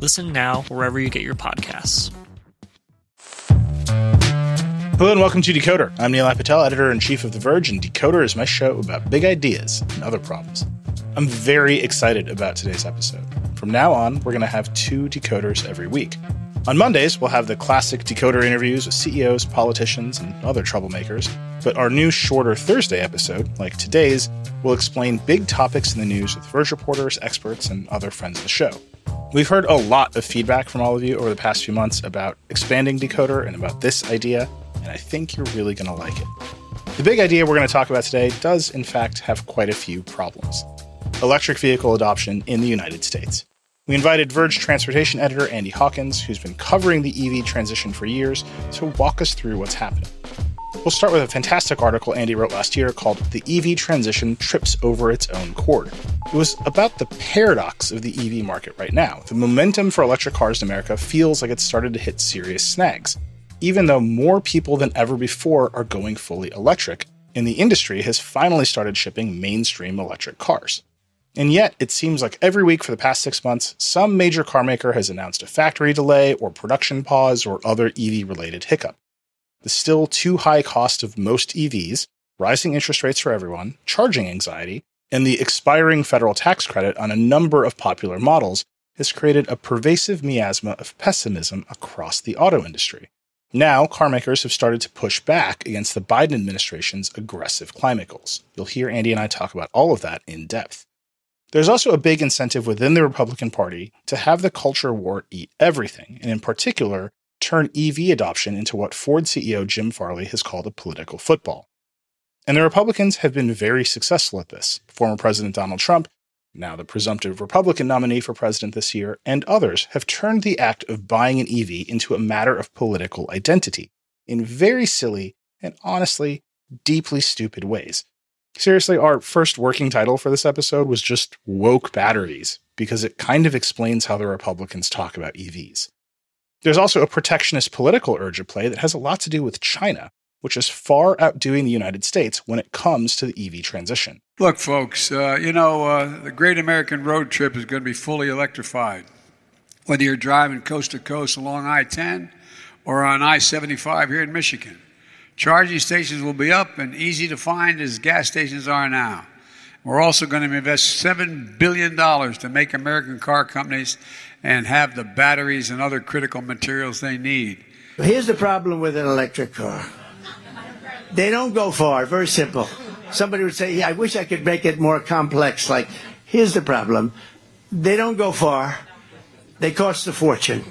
Listen now wherever you get your podcasts. Hello and welcome to Decoder. I'm Nilay Patel, editor in chief of The Verge, and Decoder is my show about big ideas and other problems. I'm very excited about today's episode. From now on, we're going to have two decoders every week. On Mondays, we'll have the classic decoder interviews with CEOs, politicians, and other troublemakers. But our new shorter Thursday episode, like today's, will explain big topics in the news with Verge reporters, experts, and other friends of the show. We've heard a lot of feedback from all of you over the past few months about expanding Decoder and about this idea, and I think you're really going to like it. The big idea we're going to talk about today does, in fact, have quite a few problems electric vehicle adoption in the United States. We invited Verge transportation editor Andy Hawkins, who's been covering the EV transition for years, to walk us through what's happening. We'll start with a fantastic article Andy wrote last year called The EV Transition Trips Over Its Own Cord. It was about the paradox of the EV market right now. The momentum for electric cars in America feels like it's started to hit serious snags even though more people than ever before are going fully electric, and the industry has finally started shipping mainstream electric cars. And yet, it seems like every week for the past six months, some major carmaker has announced a factory delay or production pause or other EV related hiccup. The still too high cost of most EVs, rising interest rates for everyone, charging anxiety, and the expiring federal tax credit on a number of popular models has created a pervasive miasma of pessimism across the auto industry. Now, carmakers have started to push back against the Biden administration's aggressive climate goals. You'll hear Andy and I talk about all of that in depth. There's also a big incentive within the Republican Party to have the culture war eat everything, and in particular, turn EV adoption into what Ford CEO Jim Farley has called a political football. And the Republicans have been very successful at this. Former President Donald Trump now the presumptive Republican nominee for president this year, and others have turned the act of buying an EV into a matter of political identity in very silly and honestly deeply stupid ways. Seriously, our first working title for this episode was just Woke Batteries, because it kind of explains how the Republicans talk about EVs. There's also a protectionist political urge at play that has a lot to do with China, which is far outdoing the United States when it comes to the EV transition. Look, folks, uh, you know, uh, the Great American Road Trip is going to be fully electrified. Whether you're driving coast to coast along I 10 or on I 75 here in Michigan, charging stations will be up and easy to find as gas stations are now. We're also going to invest $7 billion to make American car companies and have the batteries and other critical materials they need. Here's the problem with an electric car they don't go far. Very simple. Somebody would say, yeah, I wish I could make it more complex. Like, here's the problem. They don't go far. They cost a fortune,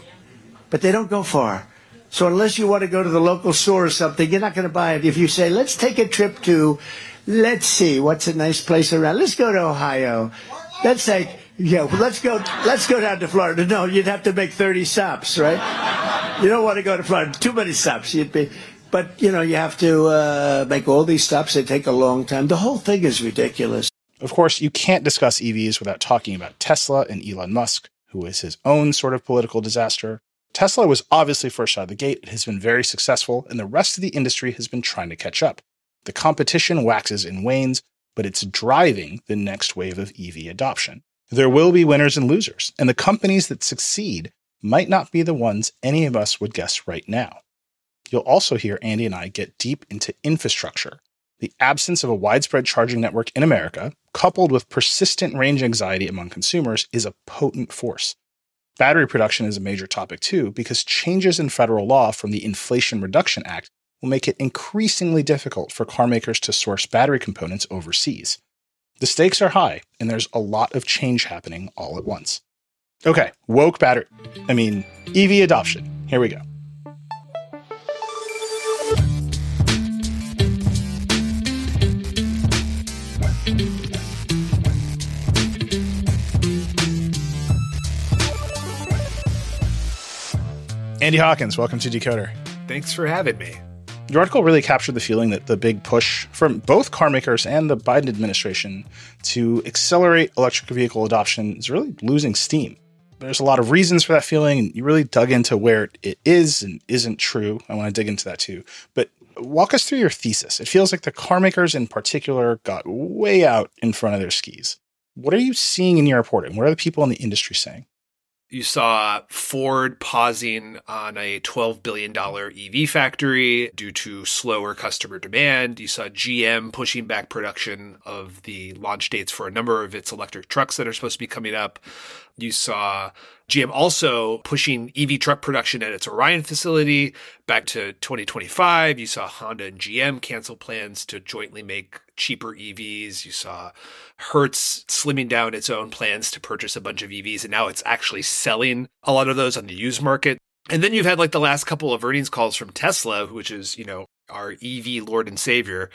but they don't go far. So unless you want to go to the local store or something, you're not going to buy it. If you say, let's take a trip to, let's see, what's a nice place around? Let's go to Ohio. Let's take, yeah, well, let's go, let's go down to Florida. No, you'd have to make 30 stops, right? You don't want to go to Florida. Too many stops. You'd be, but, you know, you have to uh, make all these stops. They take a long time. The whole thing is ridiculous. Of course, you can't discuss EVs without talking about Tesla and Elon Musk, who is his own sort of political disaster. Tesla was obviously first out of the gate. It has been very successful, and the rest of the industry has been trying to catch up. The competition waxes and wanes, but it's driving the next wave of EV adoption. There will be winners and losers, and the companies that succeed might not be the ones any of us would guess right now. You'll also hear Andy and I get deep into infrastructure. The absence of a widespread charging network in America, coupled with persistent range anxiety among consumers, is a potent force. Battery production is a major topic too, because changes in federal law from the Inflation Reduction Act will make it increasingly difficult for carmakers to source battery components overseas. The stakes are high, and there's a lot of change happening all at once. Okay, woke battery. I mean, EV adoption. Here we go. Andy Hawkins, welcome to Decoder. Thanks for having me. Your article really captured the feeling that the big push from both car makers and the Biden administration to accelerate electric vehicle adoption is really losing steam. There's a lot of reasons for that feeling, and you really dug into where it is and isn't true. I want to dig into that too. But walk us through your thesis. It feels like the car makers in particular got way out in front of their skis. What are you seeing in your reporting? What are the people in the industry saying? You saw Ford pausing on a $12 billion EV factory due to slower customer demand. You saw GM pushing back production of the launch dates for a number of its electric trucks that are supposed to be coming up. You saw GM also pushing EV truck production at its Orion facility back to 2025. You saw Honda and GM cancel plans to jointly make cheaper EVs. You saw Hertz slimming down its own plans to purchase a bunch of EVs, and now it's actually selling a lot of those on the used market. And then you've had like the last couple of earnings calls from Tesla, which is, you know, our EV Lord and Savior.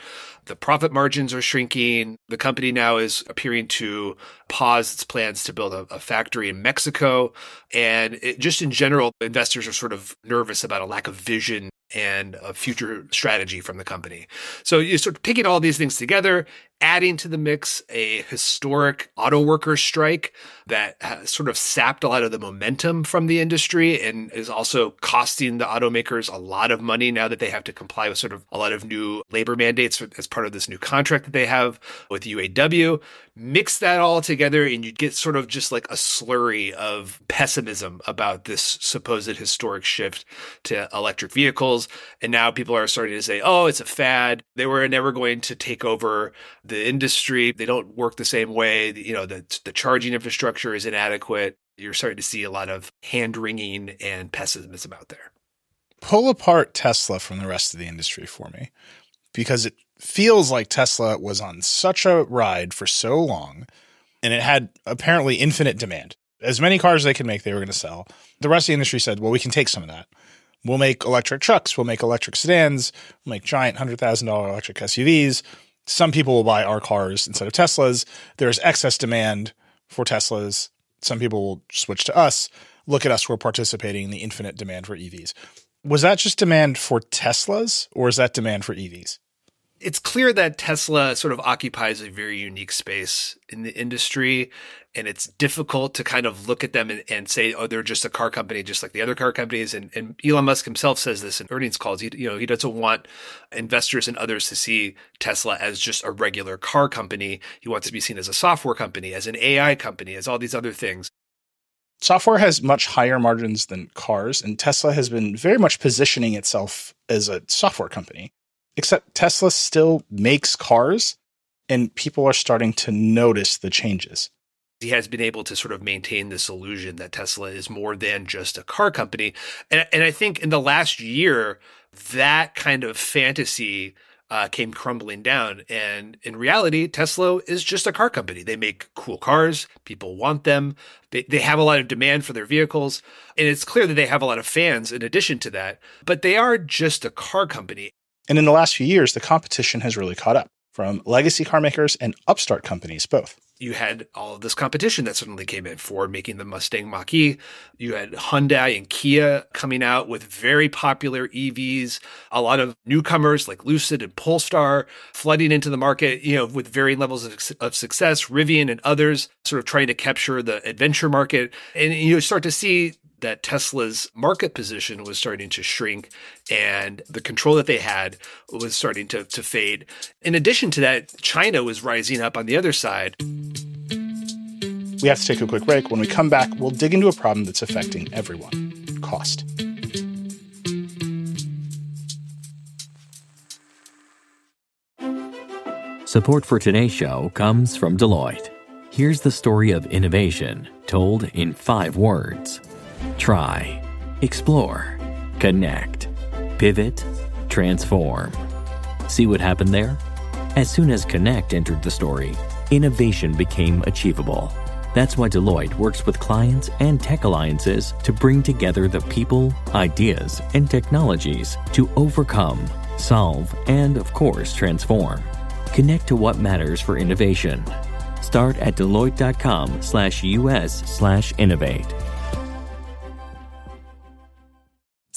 The profit margins are shrinking. The company now is appearing to pause its plans to build a, a factory in Mexico. And it, just in general, investors are sort of nervous about a lack of vision and a future strategy from the company. So you're sort of taking all these things together, adding to the mix a historic auto worker strike that sort of sapped a lot of the momentum from the industry and is also costing the automakers a lot of money now that they have to comply with sort of a lot of new labor mandates as part of this new contract that they have with UAW. Mix that all together and you get sort of just like a slurry of pessimism about this supposed historic shift to electric vehicles. And now people are starting to say, oh, it's a fad. They were never going to take over the industry. They don't work the same way. You know, the, the charging infrastructure is inadequate. You're starting to see a lot of hand wringing and pessimism out there. Pull apart Tesla from the rest of the industry for me because it feels like Tesla was on such a ride for so long and it had apparently infinite demand. As many cars as they could make, they were going to sell. The rest of the industry said, well, we can take some of that. We'll make electric trucks, we'll make electric sedans, we'll make giant $100,000 electric SUVs. Some people will buy our cars instead of Teslas. There's excess demand for Teslas. Some people will switch to us. Look at us, we're participating in the infinite demand for EVs. Was that just demand for Teslas or is that demand for EVs? It's clear that Tesla sort of occupies a very unique space in the industry. And it's difficult to kind of look at them and, and, say, oh, they're just a car company, just like the other car companies. And, and Elon Musk himself says this in earnings calls. He, you know, he doesn't want investors and others to see Tesla as just a regular car company. He wants to be seen as a software company, as an AI company, as all these other things. Software has much higher margins than cars, and Tesla has been very much positioning itself as a software company. Except Tesla still makes cars, and people are starting to notice the changes. He has been able to sort of maintain this illusion that Tesla is more than just a car company. And, and I think in the last year, that kind of fantasy uh, came crumbling down. And in reality, Tesla is just a car company. They make cool cars. People want them. They, they have a lot of demand for their vehicles. And it's clear that they have a lot of fans in addition to that, but they are just a car company. And in the last few years, the competition has really caught up from legacy car makers and upstart companies both you had all of this competition that suddenly came in. Ford making the Mustang Mach-E. You had Hyundai and Kia coming out with very popular EVs. A lot of newcomers like Lucid and Polestar flooding into the market, you know, with varying levels of, of success. Rivian and others sort of trying to capture the adventure market. And you start to see that Tesla's market position was starting to shrink and the control that they had was starting to, to fade. In addition to that, China was rising up on the other side. We have to take a quick break. When we come back, we'll dig into a problem that's affecting everyone cost. Support for today's show comes from Deloitte. Here's the story of innovation told in five words try, explore, connect, pivot, transform. See what happened there? As soon as Connect entered the story, innovation became achievable. That's why Deloitte works with clients and tech alliances to bring together the people, ideas, and technologies to overcome, solve, and of course, transform. Connect to what matters for innovation. Start at Deloitte.com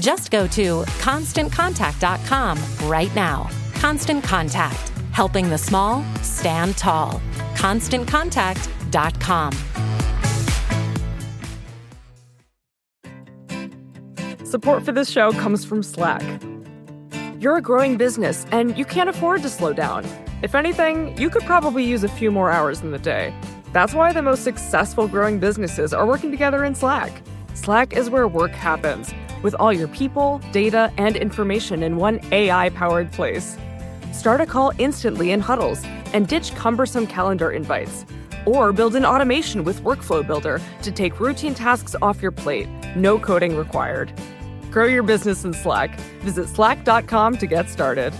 Just go to constantcontact.com right now. Constant Contact, helping the small stand tall. ConstantContact.com. Support for this show comes from Slack. You're a growing business and you can't afford to slow down. If anything, you could probably use a few more hours in the day. That's why the most successful growing businesses are working together in Slack. Slack is where work happens, with all your people, data, and information in one AI powered place. Start a call instantly in huddles and ditch cumbersome calendar invites. Or build an automation with Workflow Builder to take routine tasks off your plate, no coding required. Grow your business in Slack. Visit slack.com to get started.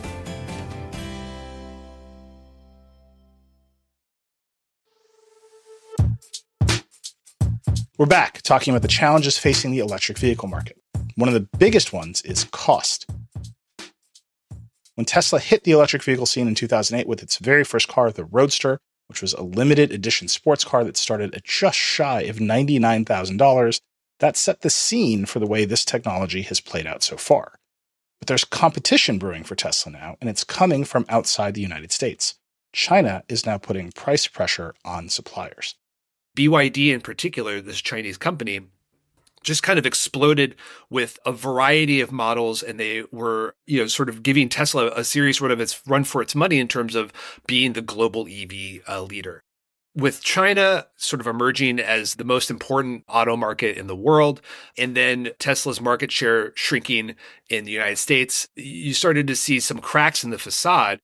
We're back talking about the challenges facing the electric vehicle market. One of the biggest ones is cost. When Tesla hit the electric vehicle scene in 2008 with its very first car, the Roadster, which was a limited edition sports car that started at just shy of $99,000, that set the scene for the way this technology has played out so far. But there's competition brewing for Tesla now, and it's coming from outside the United States. China is now putting price pressure on suppliers. BYD in particular, this Chinese company, just kind of exploded with a variety of models and they were you know sort of giving tesla a serious run of its run for its money in terms of being the global ev uh, leader. With china sort of emerging as the most important auto market in the world and then tesla's market share shrinking in the united states you started to see some cracks in the facade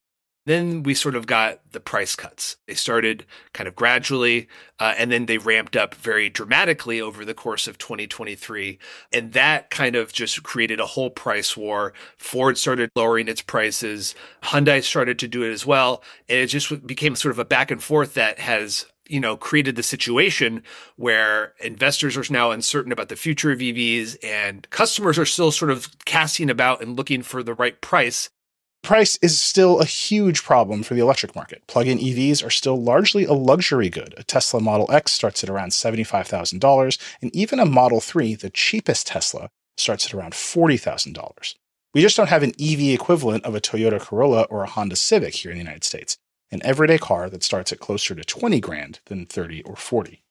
then we sort of got the price cuts. They started kind of gradually, uh, and then they ramped up very dramatically over the course of 2023. And that kind of just created a whole price war. Ford started lowering its prices. Hyundai started to do it as well. And it just became sort of a back and forth that has you know, created the situation where investors are now uncertain about the future of EVs and customers are still sort of casting about and looking for the right price. Price is still a huge problem for the electric market. Plug in EVs are still largely a luxury good. A Tesla Model X starts at around $75,000, and even a Model 3, the cheapest Tesla, starts at around $40,000. We just don't have an EV equivalent of a Toyota Corolla or a Honda Civic here in the United States, an everyday car that starts at closer to 20 grand than 30 or 40.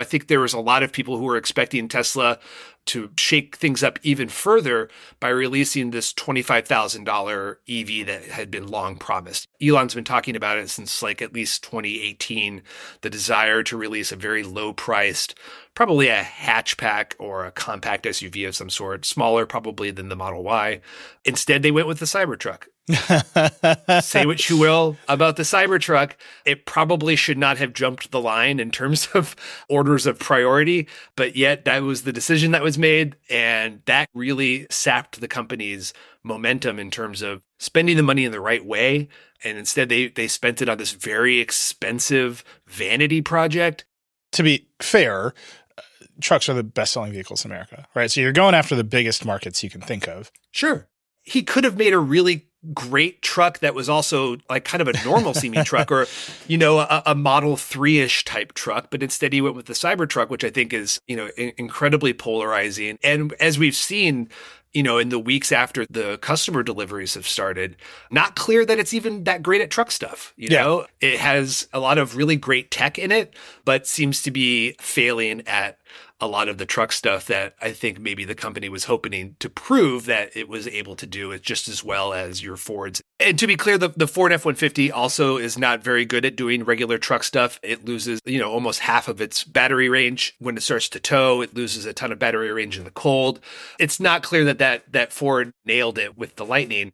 I think there was a lot of people who were expecting Tesla to shake things up even further by releasing this $25,000 EV that had been long promised. Elon's been talking about it since like at least 2018, the desire to release a very low priced, probably a hatchback or a compact SUV of some sort, smaller probably than the Model Y. Instead, they went with the Cybertruck. Say what you will about the Cybertruck. It probably should not have jumped the line in terms of orders of priority, but yet that was the decision that was made. And that really sapped the company's momentum in terms of spending the money in the right way. And instead, they, they spent it on this very expensive vanity project. To be fair, uh, trucks are the best selling vehicles in America, right? So you're going after the biggest markets you can think of. Sure. He could have made a really great truck that was also like kind of a normal seeming truck or you know a, a model 3ish type truck but instead he went with the cybertruck which i think is you know in- incredibly polarizing and as we've seen you know, in the weeks after the customer deliveries have started, not clear that it's even that great at truck stuff. You yeah. know, it has a lot of really great tech in it, but seems to be failing at a lot of the truck stuff that I think maybe the company was hoping to prove that it was able to do it just as well as your Fords. And to be clear, the, the Ford F-150 also is not very good at doing regular truck stuff. It loses, you know, almost half of its battery range when it starts to tow. It loses a ton of battery range in the cold. It's not clear that that, that Ford nailed it with the Lightning.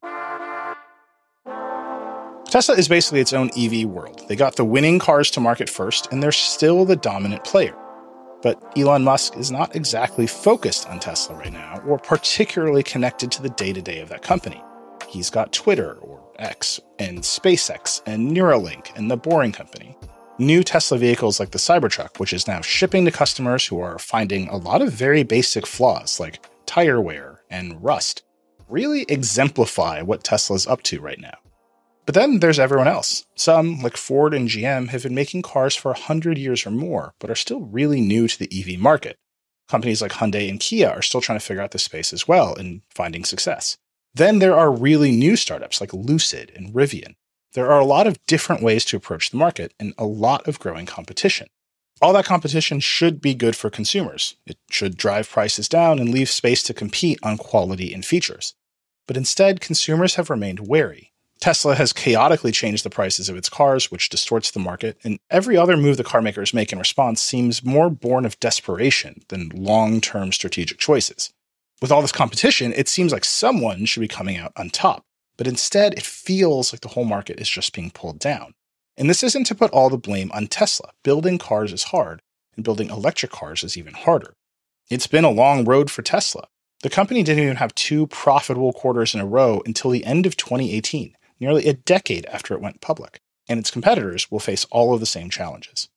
Tesla is basically its own EV world. They got the winning cars to market first, and they're still the dominant player. But Elon Musk is not exactly focused on Tesla right now, or particularly connected to the day to day of that company. He's got Twitter, or X, and SpaceX, and Neuralink, and the Boring Company. New Tesla vehicles like the Cybertruck, which is now shipping to customers who are finding a lot of very basic flaws like tire wear and rust, really exemplify what Tesla's up to right now. But then there's everyone else. Some, like Ford and GM, have been making cars for 100 years or more, but are still really new to the EV market. Companies like Hyundai and Kia are still trying to figure out the space as well and finding success. Then there are really new startups like Lucid and Rivian. There are a lot of different ways to approach the market and a lot of growing competition. All that competition should be good for consumers. It should drive prices down and leave space to compete on quality and features. But instead, consumers have remained wary Tesla has chaotically changed the prices of its cars, which distorts the market, and every other move the car makers make in response seems more born of desperation than long term strategic choices. With all this competition, it seems like someone should be coming out on top, but instead it feels like the whole market is just being pulled down. And this isn't to put all the blame on Tesla. Building cars is hard, and building electric cars is even harder. It's been a long road for Tesla. The company didn't even have two profitable quarters in a row until the end of 2018 nearly a decade after it went public, and its competitors will face all of the same challenges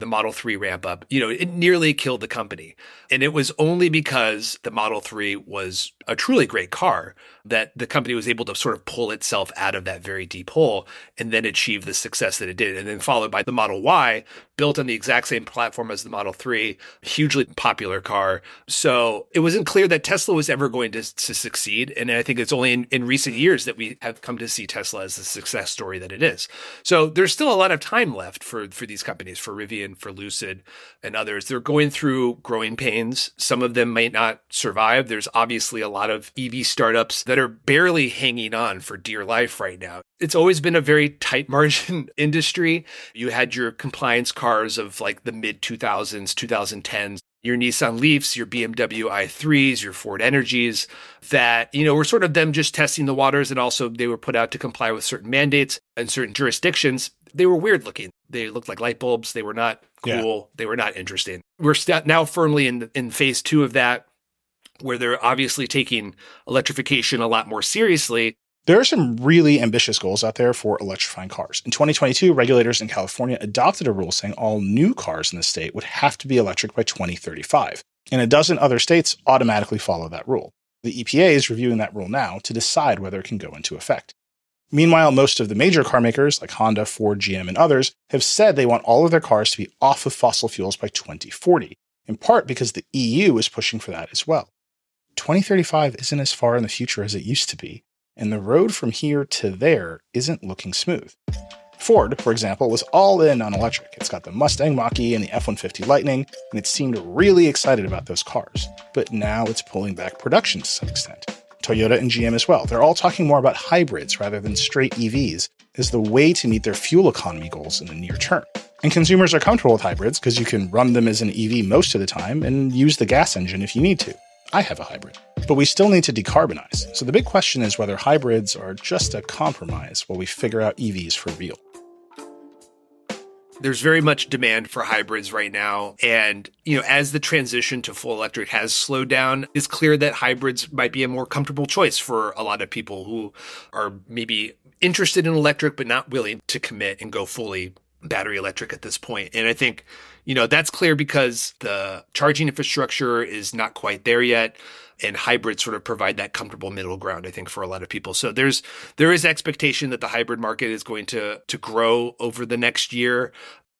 the Model 3 ramp up, you know, it nearly killed the company. And it was only because the Model 3 was a truly great car that the company was able to sort of pull itself out of that very deep hole and then achieve the success that it did. And then followed by the Model Y, built on the exact same platform as the Model 3, hugely popular car. So it wasn't clear that Tesla was ever going to, to succeed. And I think it's only in, in recent years that we have come to see Tesla as the success story that it is. So there's still a lot of time left for, for these companies, for Rivian, for Lucid, and others. They're going through growing pains. Some of them might not survive. There's obviously a lot of EV startups that are barely hanging on for dear life right now. It's always been a very tight margin industry. You had your compliance cars of like the mid 2000s, 2010s, your Nissan Leafs, your BMW i3s, your Ford Energis, that, you know, were sort of them just testing the waters. And also they were put out to comply with certain mandates and certain jurisdictions. They were weird looking. They looked like light bulbs. They were not cool. Yeah. They were not interesting. We're st- now firmly in, in phase two of that, where they're obviously taking electrification a lot more seriously. There are some really ambitious goals out there for electrifying cars. In 2022, regulators in California adopted a rule saying all new cars in the state would have to be electric by 2035. And a dozen other states automatically follow that rule. The EPA is reviewing that rule now to decide whether it can go into effect. Meanwhile, most of the major car makers like Honda, Ford, GM, and others have said they want all of their cars to be off of fossil fuels by 2040, in part because the EU is pushing for that as well. 2035 isn't as far in the future as it used to be, and the road from here to there isn't looking smooth. Ford, for example, was all in on electric. It's got the Mustang Mach E and the F 150 Lightning, and it seemed really excited about those cars. But now it's pulling back production to some extent. Toyota and GM as well. They're all talking more about hybrids rather than straight EVs as the way to meet their fuel economy goals in the near term. And consumers are comfortable with hybrids because you can run them as an EV most of the time and use the gas engine if you need to. I have a hybrid. But we still need to decarbonize. So the big question is whether hybrids are just a compromise while we figure out EVs for real. There's very much demand for hybrids right now. And, you know, as the transition to full electric has slowed down, it's clear that hybrids might be a more comfortable choice for a lot of people who are maybe interested in electric, but not willing to commit and go fully battery electric at this point. And I think, you know, that's clear because the charging infrastructure is not quite there yet and hybrids sort of provide that comfortable middle ground i think for a lot of people. So there's there is expectation that the hybrid market is going to to grow over the next year.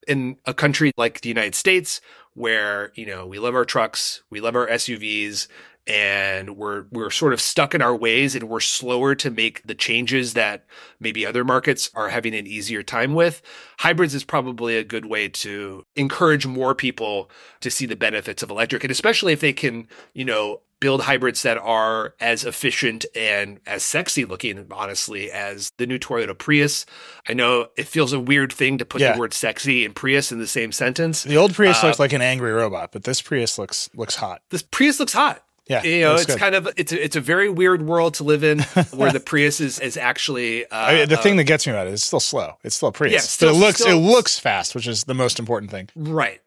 In a country like the united states where you know we love our trucks we love our suvs and we're we're sort of stuck in our ways and we're slower to make the changes that maybe other markets are having an easier time with hybrids is probably a good way to encourage more people to see the benefits of electric and especially if they can you know build hybrids that are as efficient and as sexy looking, honestly, as the new Toyota Prius. I know it feels a weird thing to put Yeah. the word sexy and Prius in the same sentence. The old Prius Uh, looks like an angry robot, but this Prius looks looks hot. This Prius looks hot. Yeah, You know, it's good. kind of it's a, it's a very weird world to live in where the Prius is, is actually uh, I mean, the uh, thing that gets me about it is it's still slow. It's still a Prius. Yeah, still- it looks still- it looks fast, which is the most important thing. right.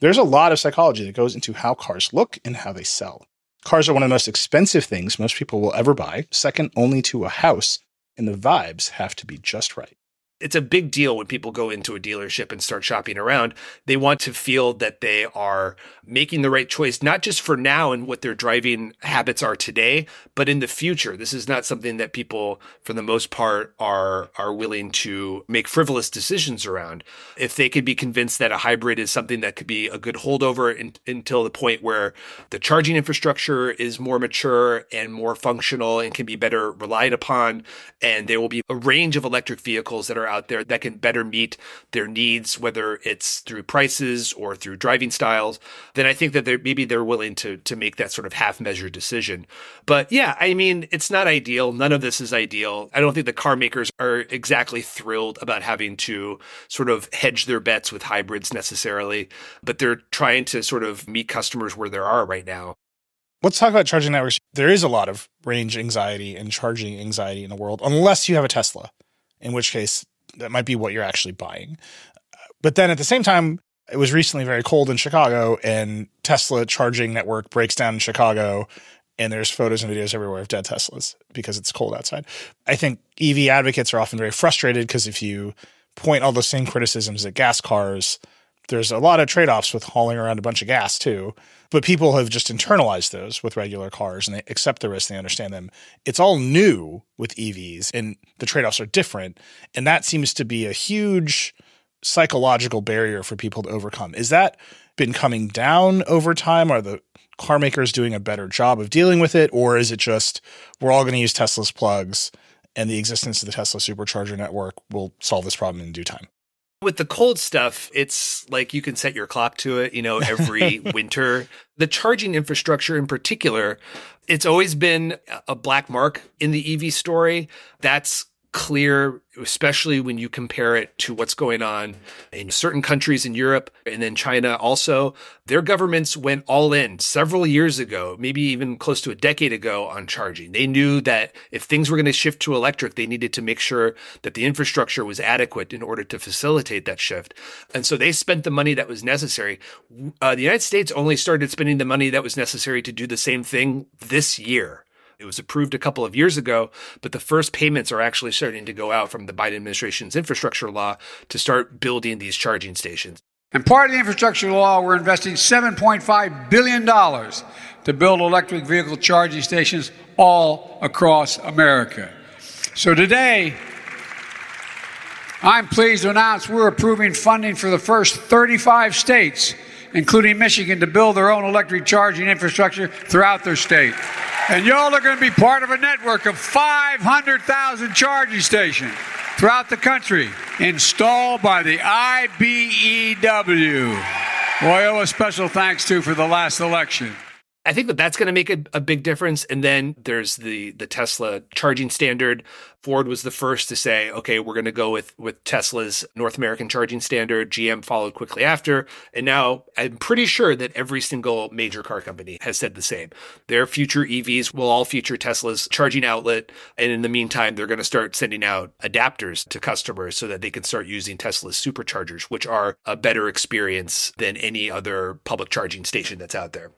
There's a lot of psychology that goes into how cars look and how they sell. Cars are one of the most expensive things most people will ever buy, second only to a house, and the vibes have to be just right. It's a big deal when people go into a dealership and start shopping around. They want to feel that they are making the right choice, not just for now and what their driving habits are today, but in the future. This is not something that people, for the most part, are are willing to make frivolous decisions around. If they could be convinced that a hybrid is something that could be a good holdover in, until the point where the charging infrastructure is more mature and more functional and can be better relied upon, and there will be a range of electric vehicles that are out there that can better meet their needs, whether it's through prices or through driving styles, then I think that they're maybe they're willing to to make that sort of half measured decision. But yeah, I mean, it's not ideal. None of this is ideal. I don't think the car makers are exactly thrilled about having to sort of hedge their bets with hybrids necessarily, but they're trying to sort of meet customers where they are right now. Let's talk about charging networks. There is a lot of range anxiety and charging anxiety in the world, unless you have a Tesla, in which case that might be what you're actually buying. But then at the same time, it was recently very cold in Chicago, and Tesla charging network breaks down in Chicago, and there's photos and videos everywhere of dead Teslas because it's cold outside. I think EV advocates are often very frustrated because if you point all those same criticisms at gas cars, there's a lot of trade-offs with hauling around a bunch of gas too. But people have just internalized those with regular cars and they accept the risk they understand them. It's all new with evs and the trade-offs are different and that seems to be a huge psychological barrier for people to overcome. Is that been coming down over time? Are the car makers doing a better job of dealing with it or is it just we're all going to use tesla's plugs and the existence of the tesla supercharger network will solve this problem in due time With the cold stuff, it's like you can set your clock to it, you know, every winter. The charging infrastructure in particular, it's always been a black mark in the EV story. That's clear, especially when you compare it to what's going on in certain countries in Europe and then China also. Their governments went all in several years ago, maybe even close to a decade ago on charging. They knew that if things were going to shift to electric, they needed to make sure that the infrastructure was adequate in order to facilitate that shift. And so they spent the money that was necessary. Uh, the United States only started spending the money that was necessary to do the same thing this year. It was approved a couple of years ago, but the first payments are actually starting to go out from the Biden administration's infrastructure law to start building these charging stations. And part of the infrastructure law, we're investing $7.5 billion to build electric vehicle charging stations all across America. So today, I'm pleased to announce we're approving funding for the first 35 states, including Michigan, to build their own electric charging infrastructure throughout their state. And y'all are going to be part of a network of 500,000 charging stations. throughout the country, installed by the IBEW. I owe oh, a special thanks to for the last election. I think that that's going to make a, a, big difference. And then there's the the Tesla charging standard. Ford was the first to say, okay, we're going to go with with Tesla's North American charging standard. GM followed quickly after, and now I'm pretty sure that every single major car company has said the same. Their future EVs will all feature Tesla's charging outlet, and in the meantime, they're going to start sending out adapters to customers so that they can start using Tesla's superchargers, which are a better experience than any other public charging station that's out there.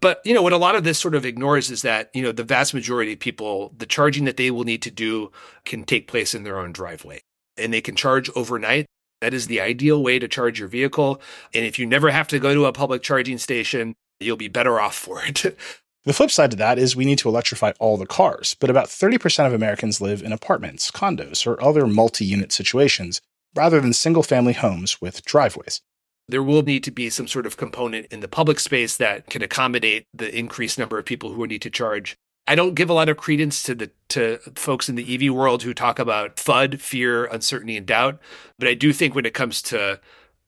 But you know what a lot of this sort of ignores is that you know the vast majority of people, the charging that they will need to do can take place in their own driveway and they can charge overnight. That is the ideal way to charge your vehicle. And if you never have to go to a public charging station, you'll be better off for it. The flip side to that is we need to electrify all the cars, but about 30% of Americans live in apartments, condos, or other multi unit situations rather than single family homes with driveways. There will need to be some sort of component in the public space that can accommodate the increased number of people who need to charge. I don't give a lot of credence to the to folks in the EV world who talk about FUD, fear, uncertainty, and doubt. But I do think when it comes to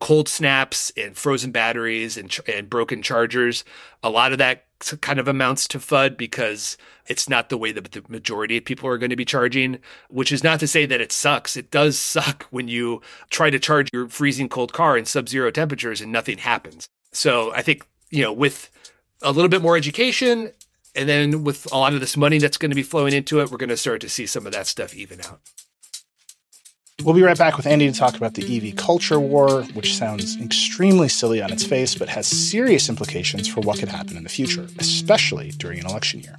cold snaps and frozen batteries and and broken chargers, a lot of that kind of amounts to FUD because it's not the way that the majority of people are going to be charging, which is not to say that it sucks. It does suck when you try to charge your freezing cold car in sub zero temperatures and nothing happens. So I think, you know, with a little bit more education and then with a lot of this money that's going to be flowing into it, we're going to start to see some of that stuff even out. We'll be right back with Andy to talk about the EV culture war, which sounds extremely silly on its face, but has serious implications for what could happen in the future, especially during an election year.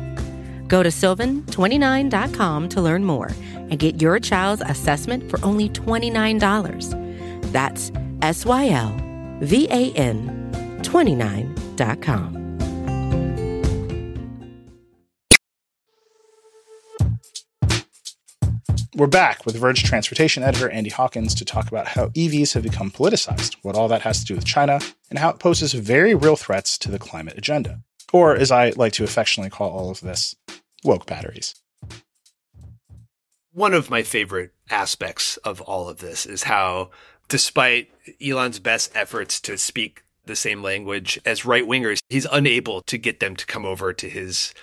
Go to sylvan29.com to learn more and get your child's assessment for only $29. That's S Y L V A N 29.com. We're back with Verge transportation editor Andy Hawkins to talk about how EVs have become politicized, what all that has to do with China, and how it poses very real threats to the climate agenda. Or, as I like to affectionately call all of this, woke batteries. One of my favorite aspects of all of this is how, despite Elon's best efforts to speak the same language as right wingers, he's unable to get them to come over to his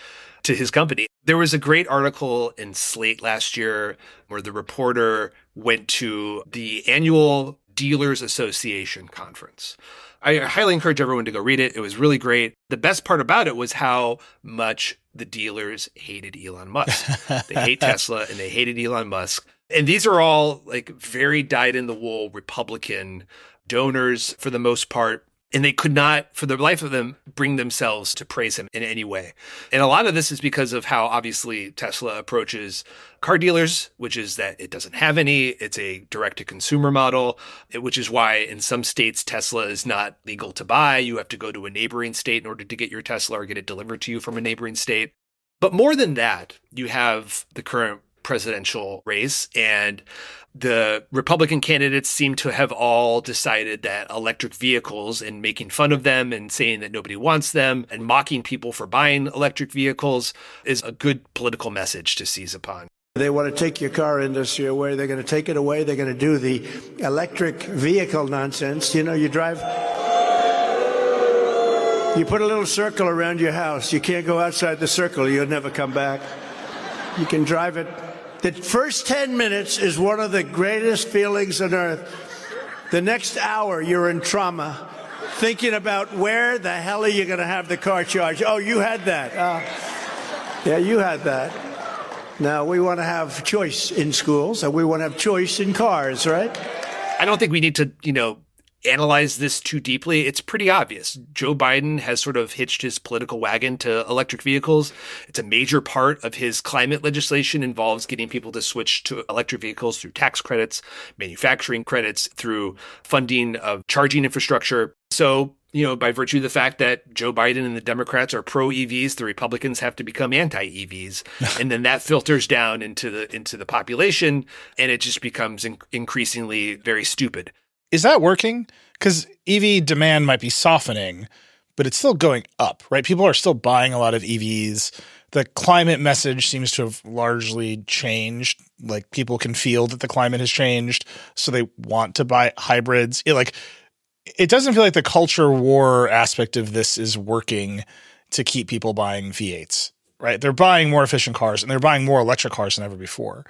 to his company. There was a great article in Slate last year where the reporter went to the annual Dealers Association conference. I highly encourage everyone to go read it. It was really great. The best part about it was how much the dealers hated Elon Musk. they hate Tesla and they hated Elon Musk. And these are all like very dyed in the wool Republican donors for the most part. And they could not, for the life of them, bring themselves to praise him in any way. And a lot of this is because of how obviously Tesla approaches car dealers, which is that it doesn't have any. It's a direct to consumer model, eh, which is why in some states Tesla is not legal to buy. You have to go to a neighboring state in order to get your Tesla or get it delivered to you from a neighboring state. But more than that, you have the current presidential race. And the Republican candidates seem to have all decided that electric vehicles and making fun of them and saying that nobody wants them and mocking people for buying electric vehicles is a good political message to seize upon. They want to take your car industry away. They're going to take it away. They're going to do the electric vehicle nonsense. You know, you drive. You put a little circle around your house. You can't go outside the circle. You'll never come back. You can drive it. The first 10 minutes is one of the greatest feelings on earth. The next hour, you're in trauma, thinking about where the hell are you going to have the car charged? Oh, you had that. Uh, yeah, you had that. Now, we want to have choice in schools, and we want to have choice in cars, right? I don't think we need to, you know, analyze this too deeply, it's pretty obvious. Joe Biden has sort of hitched his political wagon to electric vehicles. It's a major part of his climate legislation involves getting people to switch to electric vehicles through tax credits, manufacturing credits, through funding of charging infrastructure. So, you know, by virtue of the fact that Joe Biden and the Democrats are pro EVs, the Republicans have to become anti EVs, and then that filters down into the into the population, and it just becomes in- increasingly very stupid. Is that working? Because EV demand might be softening, but it's still going up, right? People are still buying a lot of EVs. The climate message seems to have largely changed. Like people can feel that the climate has changed, so they want to buy hybrids. It like it doesn't feel like the culture war aspect of this is working to keep people buying V8s, right? They're buying more efficient cars and they're buying more electric cars than ever before.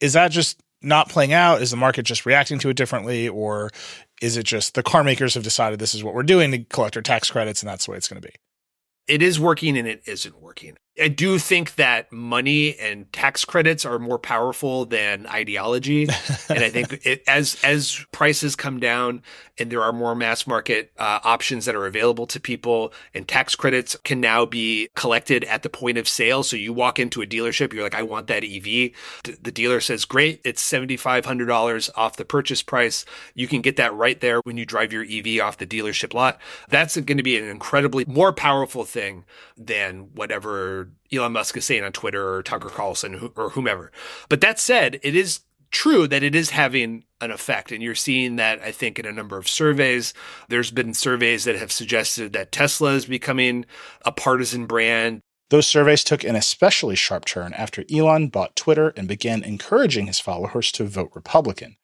Is that just not playing out? Is the market just reacting to it differently? Or is it just the car makers have decided this is what we're doing to collect our tax credits and that's the way it's going to be? It is working and it isn't working. I do think that money and tax credits are more powerful than ideology, and I think it, as as prices come down and there are more mass market uh, options that are available to people, and tax credits can now be collected at the point of sale. So you walk into a dealership, you're like, I want that EV. The dealer says, Great, it's seventy five hundred dollars off the purchase price. You can get that right there when you drive your EV off the dealership lot. That's going to be an incredibly more powerful thing than whatever Elon Musk is saying on Twitter or Tucker Carlson or whomever. But that said, it is true that it is having an effect. And you're seeing that, I think, in a number of surveys. There's been surveys that have suggested that Tesla is becoming a partisan brand. Those surveys took an especially sharp turn after Elon bought Twitter and began encouraging his followers to vote Republican.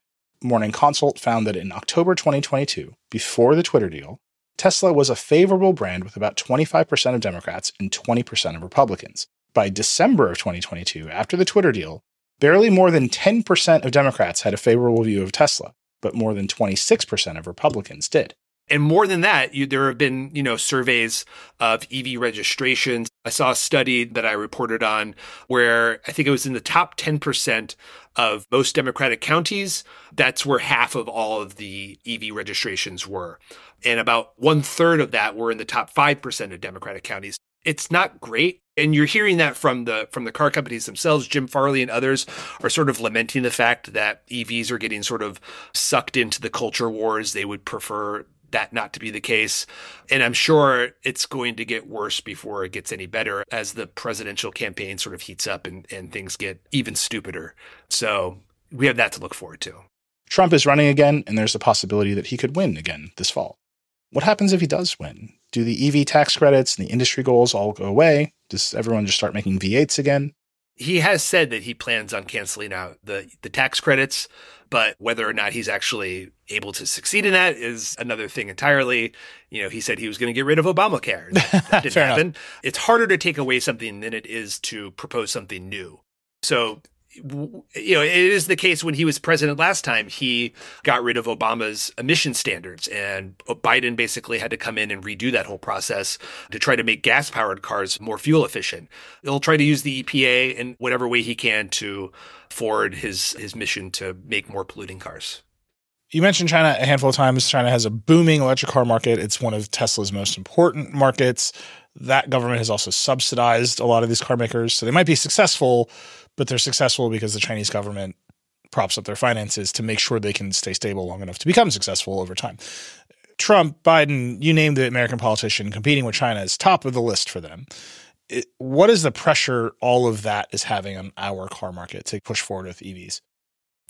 Morning Consult found that in October 2022, before the Twitter deal, Tesla was a favorable brand with about 25% of Democrats and 20% of Republicans. By December of 2022, after the Twitter deal, barely more than 10% of Democrats had a favorable view of Tesla, but more than 26% of Republicans did. And more than that, you, there have been, you know, surveys of EV registrations. I saw a study that I reported on where I think it was in the top 10% of most Democratic counties. That's where half of all of the EV registrations were. And about one third of that were in the top 5% of Democratic counties. It's not great. And you're hearing that from the from the car companies themselves. Jim Farley and others are sort of lamenting the fact that EVs are getting sort of sucked into the culture wars. They would prefer that not to be the case. And I'm sure it's going to get worse before it gets any better as the presidential campaign sort of heats up and, and things get even stupider. So we have that to look forward to. Trump is running again, and there's a possibility that he could win again this fall. What happens if he does win? Do the EV tax credits and the industry goals all go away? Does everyone just start making V8s again? He has said that he plans on canceling out the, the tax credits. But whether or not he's actually able to succeed in that is another thing entirely. You know, he said he was going to get rid of Obamacare. That, that didn't happen. Enough. It's harder to take away something than it is to propose something new. So you know, it is the case when he was president last time, he got rid of Obama's emission standards, and Biden basically had to come in and redo that whole process to try to make gas powered cars more fuel efficient. He'll try to use the EPA in whatever way he can to forward his his mission to make more polluting cars. You mentioned China a handful of times. China has a booming electric car market. It's one of Tesla's most important markets. That government has also subsidized a lot of these car makers. So they might be successful, but they're successful because the Chinese government props up their finances to make sure they can stay stable long enough to become successful over time. Trump, Biden, you name the American politician competing with China is top of the list for them. it, what is the pressure all of that is having on our car market to push forward with EVs?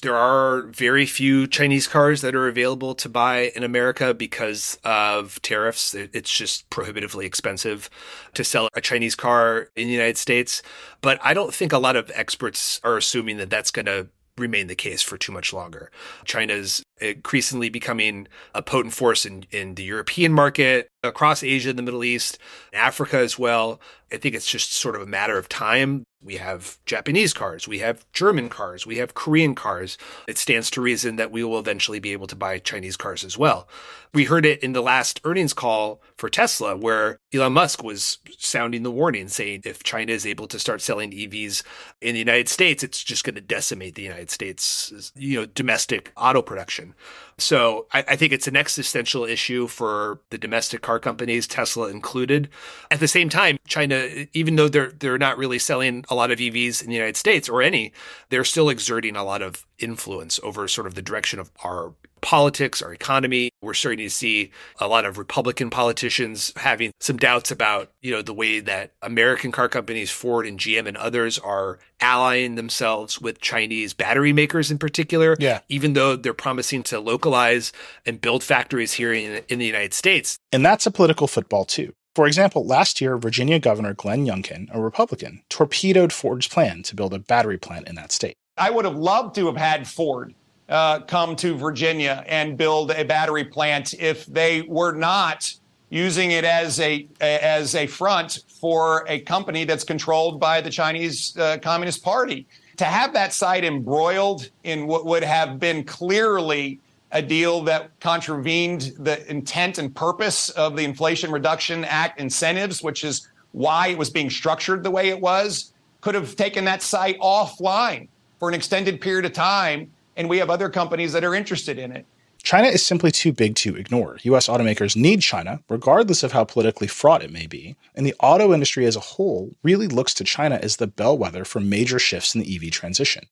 There are very few Chinese cars that are available to buy in America because of tariffs. It's just prohibitively expensive to sell a Chinese car in the United States. But I don't think a lot of experts are assuming that that's going to remain the case for too much longer. China's increasingly becoming a potent force in, in the European market, across Asia and the Middle East, Africa as well. I think it's just sort of a matter of time. We have Japanese cars, we have German cars, we have Korean cars. It stands to reason that we will eventually be able to buy Chinese cars as well. We heard it in the last earnings call for Tesla, where Elon Musk was sounding the warning, saying if China is able to start selling EVs in the United States, it's just going to decimate the United States, you know, domestic auto production. So I, I, think it's an existential issue for the domestic car companies, Tesla included. At the same time, China, even though they're they're not really selling a lot of EVs in the United States or any, they're still exerting a lot of influence over sort of the direction of our politics, our economy. We're starting to see a lot of Republican politicians having some doubts about, you know, the way that American car companies, Ford and GM and others are allying themselves with Chinese battery makers in particular. Yeah. Even though they're promising to localize and build factories here in, in the United States. And that's a political football too. For example, last year, Virginia Governor Glenn Youngkin, a Republican, torpedoed Ford's plan to build a battery plant in that state. I would have loved to have had Ford uh, come to Virginia and build a battery plant if they were not using it as a as a front for a company that's controlled by the Chinese uh, Communist Party. To have that site embroiled in what would have been clearly a deal that contravened the intent and purpose of the Inflation Reduction Act incentives, which is why it was being structured the way it was, could have taken that site offline for an extended period of time and we have other companies that are interested in it. China is simply too big to ignore. US automakers need China, regardless of how politically fraught it may be, and the auto industry as a whole really looks to China as the bellwether for major shifts in the EV transition.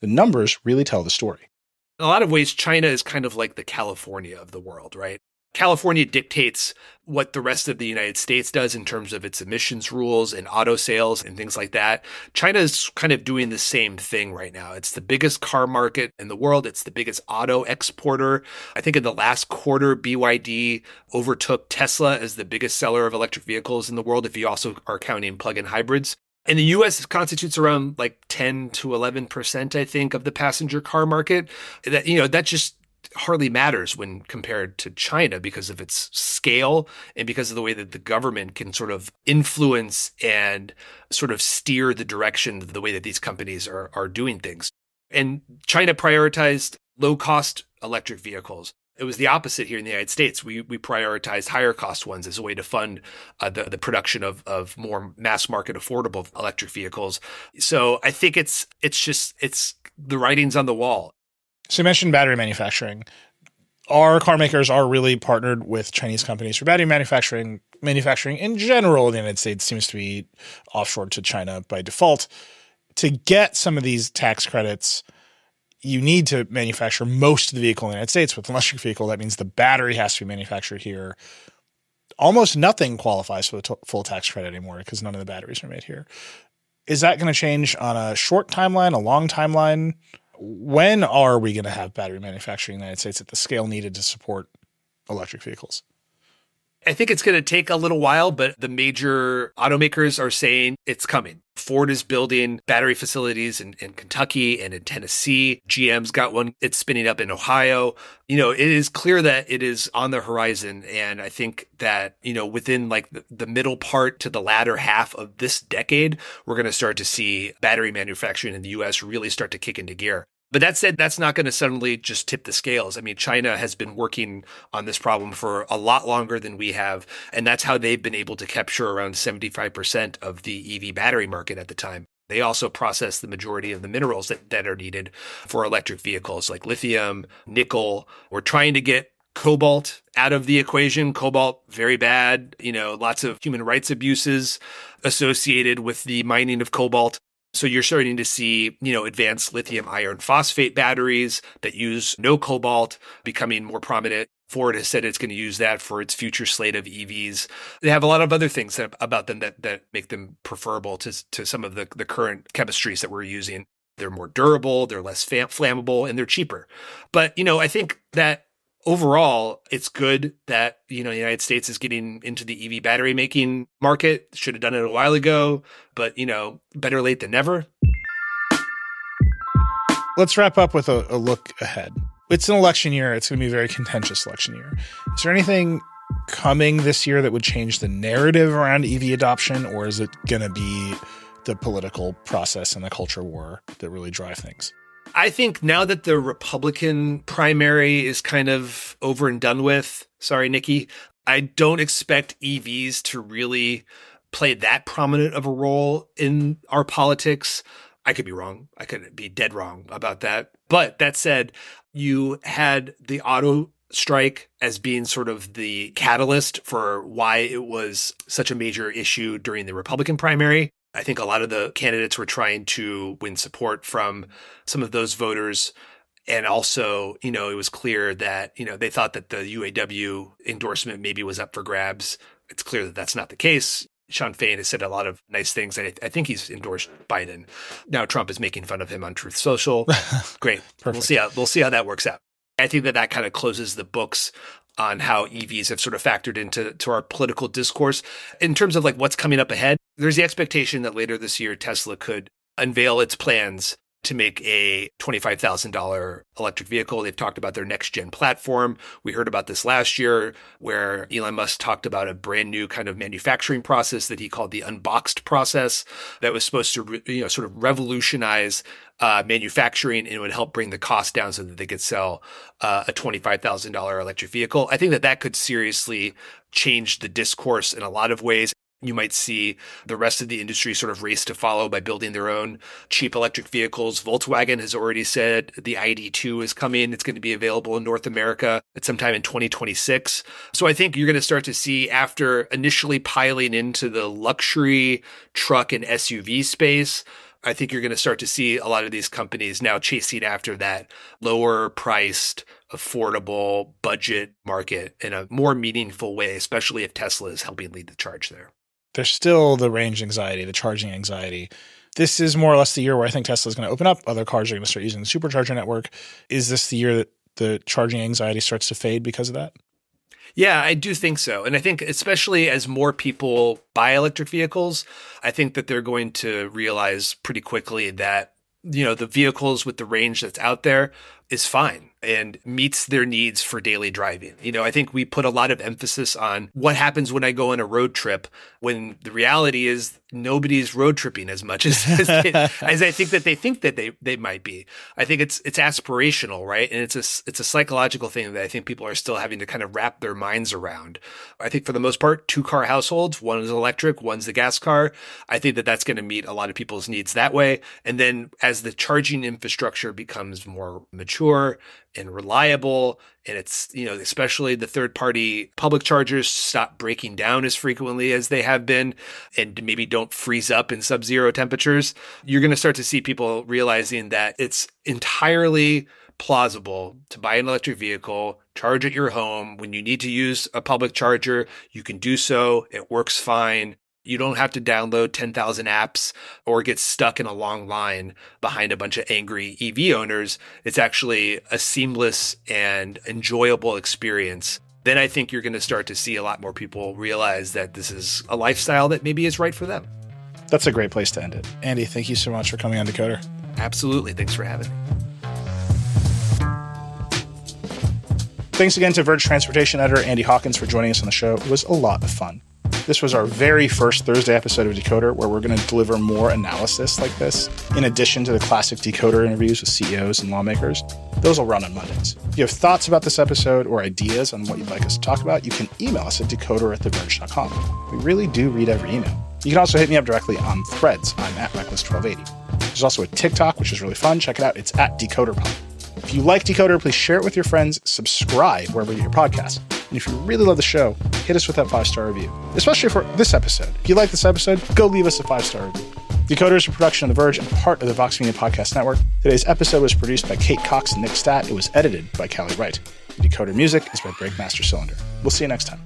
The numbers really tell the story. In a lot of ways, China is kind of like the California of the world, right? California dictates what the rest of the United States does in terms of its emissions rules and auto sales and things like that. China is kind of doing the same thing right now. It's the biggest car market in the world. It's the biggest auto exporter. I think in the last quarter, BYD overtook Tesla as the biggest seller of electric vehicles in the world, if you also are counting plug-in hybrids. And the US, constitutes around like 10 to 11%, I think, of the passenger car market. That, you know, that just hardly matters when compared to China because of its scale and because of the way that the government can sort of influence and sort of steer the direction of the way that these companies are, are doing things. And China prioritized low cost electric vehicles. It was the opposite here in the United States. We we prioritized higher cost ones as a way to fund uh, the the production of of more mass market affordable electric vehicles. So I think it's it's just it's the writings on the wall. So you mentioned battery manufacturing. Our car makers are really partnered with Chinese companies for battery manufacturing. Manufacturing in general in the United States seems to be offshore to China by default. To get some of these tax credits, you need to manufacture most of the vehicle in the United States. With an electric vehicle, that means the battery has to be manufactured here. Almost nothing qualifies for the t- full tax credit anymore because none of the batteries are made here. Is that going to change on a short timeline, a long timeline? When are we going to have battery manufacturing in the United States at the scale needed to support electric vehicles? I think it's going to take a little while, but the major automakers are saying it's coming. Ford is building battery facilities in, in, Kentucky and in Tennessee. GM's got one. It's spinning up in Ohio. You know, it is clear that it is on the horizon. And I think that, you know, within like the, the middle part to the latter half of this decade, we're going to start to see battery manufacturing in the US really start to kick into gear. But that said, that's not going to suddenly just tip the scales. I mean, China has been working on this problem for a lot longer than we have. And that's how they've been able to capture around 75% of the EV battery market at the time. They also process the majority of the minerals that, that are needed for electric vehicles like lithium, nickel. We're trying to get cobalt out of the equation. Cobalt, very bad. You know, lots of human rights abuses associated with the mining of cobalt. So you're starting to see, you know, advanced lithium iron phosphate batteries that use no cobalt becoming more prominent. Ford has said it's going to use that for its future slate of EVs. They have a lot of other things that, about them that, that make them preferable to, to some of the, the current chemistries that we're using. They're more durable, they're less flammable, and they're cheaper. But, you know, I think that overall, it's good that, you know, the United States is getting into the EV battery making market. Should have done it a while ago, but, you know, better late than never. Let's wrap up with a, a look ahead. It's an election year. It's going to be a very contentious election year. Is there anything coming this year that would change the narrative around EV adoption, or is it going to be the political process and the culture war that really drive things? I think now that the Republican primary is kind of over and done with, sorry, Nikki, I don't expect EVs to really play that prominent of a role in our politics. I could be wrong. I could be dead wrong about that. But that said, you had the auto strike as being sort of the catalyst for why it was such a major issue during the Republican primary. I think a lot of the candidates were trying to win support from some of those voters. And also, you know, it was clear that, you know, they thought that the UAW endorsement maybe was up for grabs. It's clear that that's not the case. Shawn Fain has said a lot of nice things. I, I think he's endorsed Biden. Now Trump is making fun of him on Truth Social. Great. we'll see how we'll see how that works out. I think that that kind of closes the books on how EVs have sort of factored into to our political discourse. In terms of like what's coming up ahead, there's the expectation that later this year Tesla could unveil its plans to make a $25,000 electric vehicle. They've talked about their next gen platform. We heard about this last year where Elon Musk talked about a brand new kind of manufacturing process that he called the unboxed process that was supposed to, you know, sort of revolutionize uh, manufacturing and would help bring the cost down so that they could sell uh, a $25,000 electric vehicle. I think that that could seriously change the discourse in a lot of ways. You might see the rest of the industry sort of race to follow by building their own cheap electric vehicles. Volkswagen has already said the ID2 is coming. It's going to be available in North America at sometime in 2026. So I think you're going to start to see after initially piling into the luxury truck and SUV space, I think you're going to start to see a lot of these companies now chasing after that lower priced, affordable budget market in a more meaningful way, especially if Tesla is helping lead the charge there there's still the range anxiety, the charging anxiety. This is more or less the year where I think Tesla is going to open up. Other cars are going to start using the supercharger network. Is this the year that the charging anxiety starts to fade because of that? Yeah, I do think so. And I think, especially as more people buy electric vehicles, I think that they're going to realize pretty quickly that, you know, the vehicles with the range that's out there is fine and meets their needs for daily driving. You know, I think we put a lot of emphasis on what happens when I go on a road trip when the reality is nobody's road tripping as much as as, they, as, I think that they think that they they might be. I think it's it's aspirational, right? And it's a it's a psychological thing that I think people are still having to kind of wrap their minds around. I think for the most part, two car households, one is electric, one's the gas car. I think that that's going to meet a lot of people's needs that way. And then as the charging infrastructure becomes more mature and reliable and it's you know especially the third party public chargers stop breaking down as frequently as they have been and maybe don't freeze up in sub-zero temperatures you're going to start to see people realizing that it's entirely plausible to buy an electric vehicle, charge at your home. When you need to use a public charger, you can do so. It works fine. You don't have to download 10,000 apps or get stuck in a long line behind a bunch of angry EV owners. It's actually a seamless and enjoyable experience. Then I think you're going to start to see a lot more people realize that this is a lifestyle that maybe is right for them. That's a great place to end it. Andy, thank you so much for coming on Decoder. Absolutely. Thanks for having me. Thanks again to Verge Transportation editor Andy Hawkins for joining us on the show. It was a lot of fun. This was our very first Thursday episode of Decoder, where we're going to deliver more analysis like this, in addition to the classic Decoder interviews with CEOs and lawmakers. Those will run on Mondays. If you have thoughts about this episode or ideas on what you'd like us to talk about, you can email us at decoder at theverge.com. We really do read every email. You can also hit me up directly on threads. I'm at Reckless1280. There's also a TikTok, which is really fun. Check it out. It's at DecoderPod. If you like Decoder, please share it with your friends, subscribe wherever you get your podcast. And if you really love the show, hit us with that five star review, especially for this episode. If you like this episode, go leave us a five star review. Decoder is a production of The Verge and part of the Vox Media Podcast Network. Today's episode was produced by Kate Cox and Nick Statt. It was edited by Callie Wright. The Decoder music is by Breakmaster Cylinder. We'll see you next time.